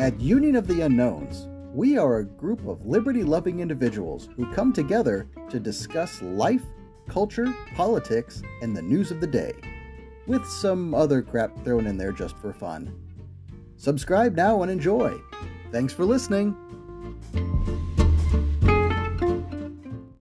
At Union of the Unknowns, we are a group of liberty loving individuals who come together to discuss life, culture, politics, and the news of the day, with some other crap thrown in there just for fun. Subscribe now and enjoy. Thanks for listening.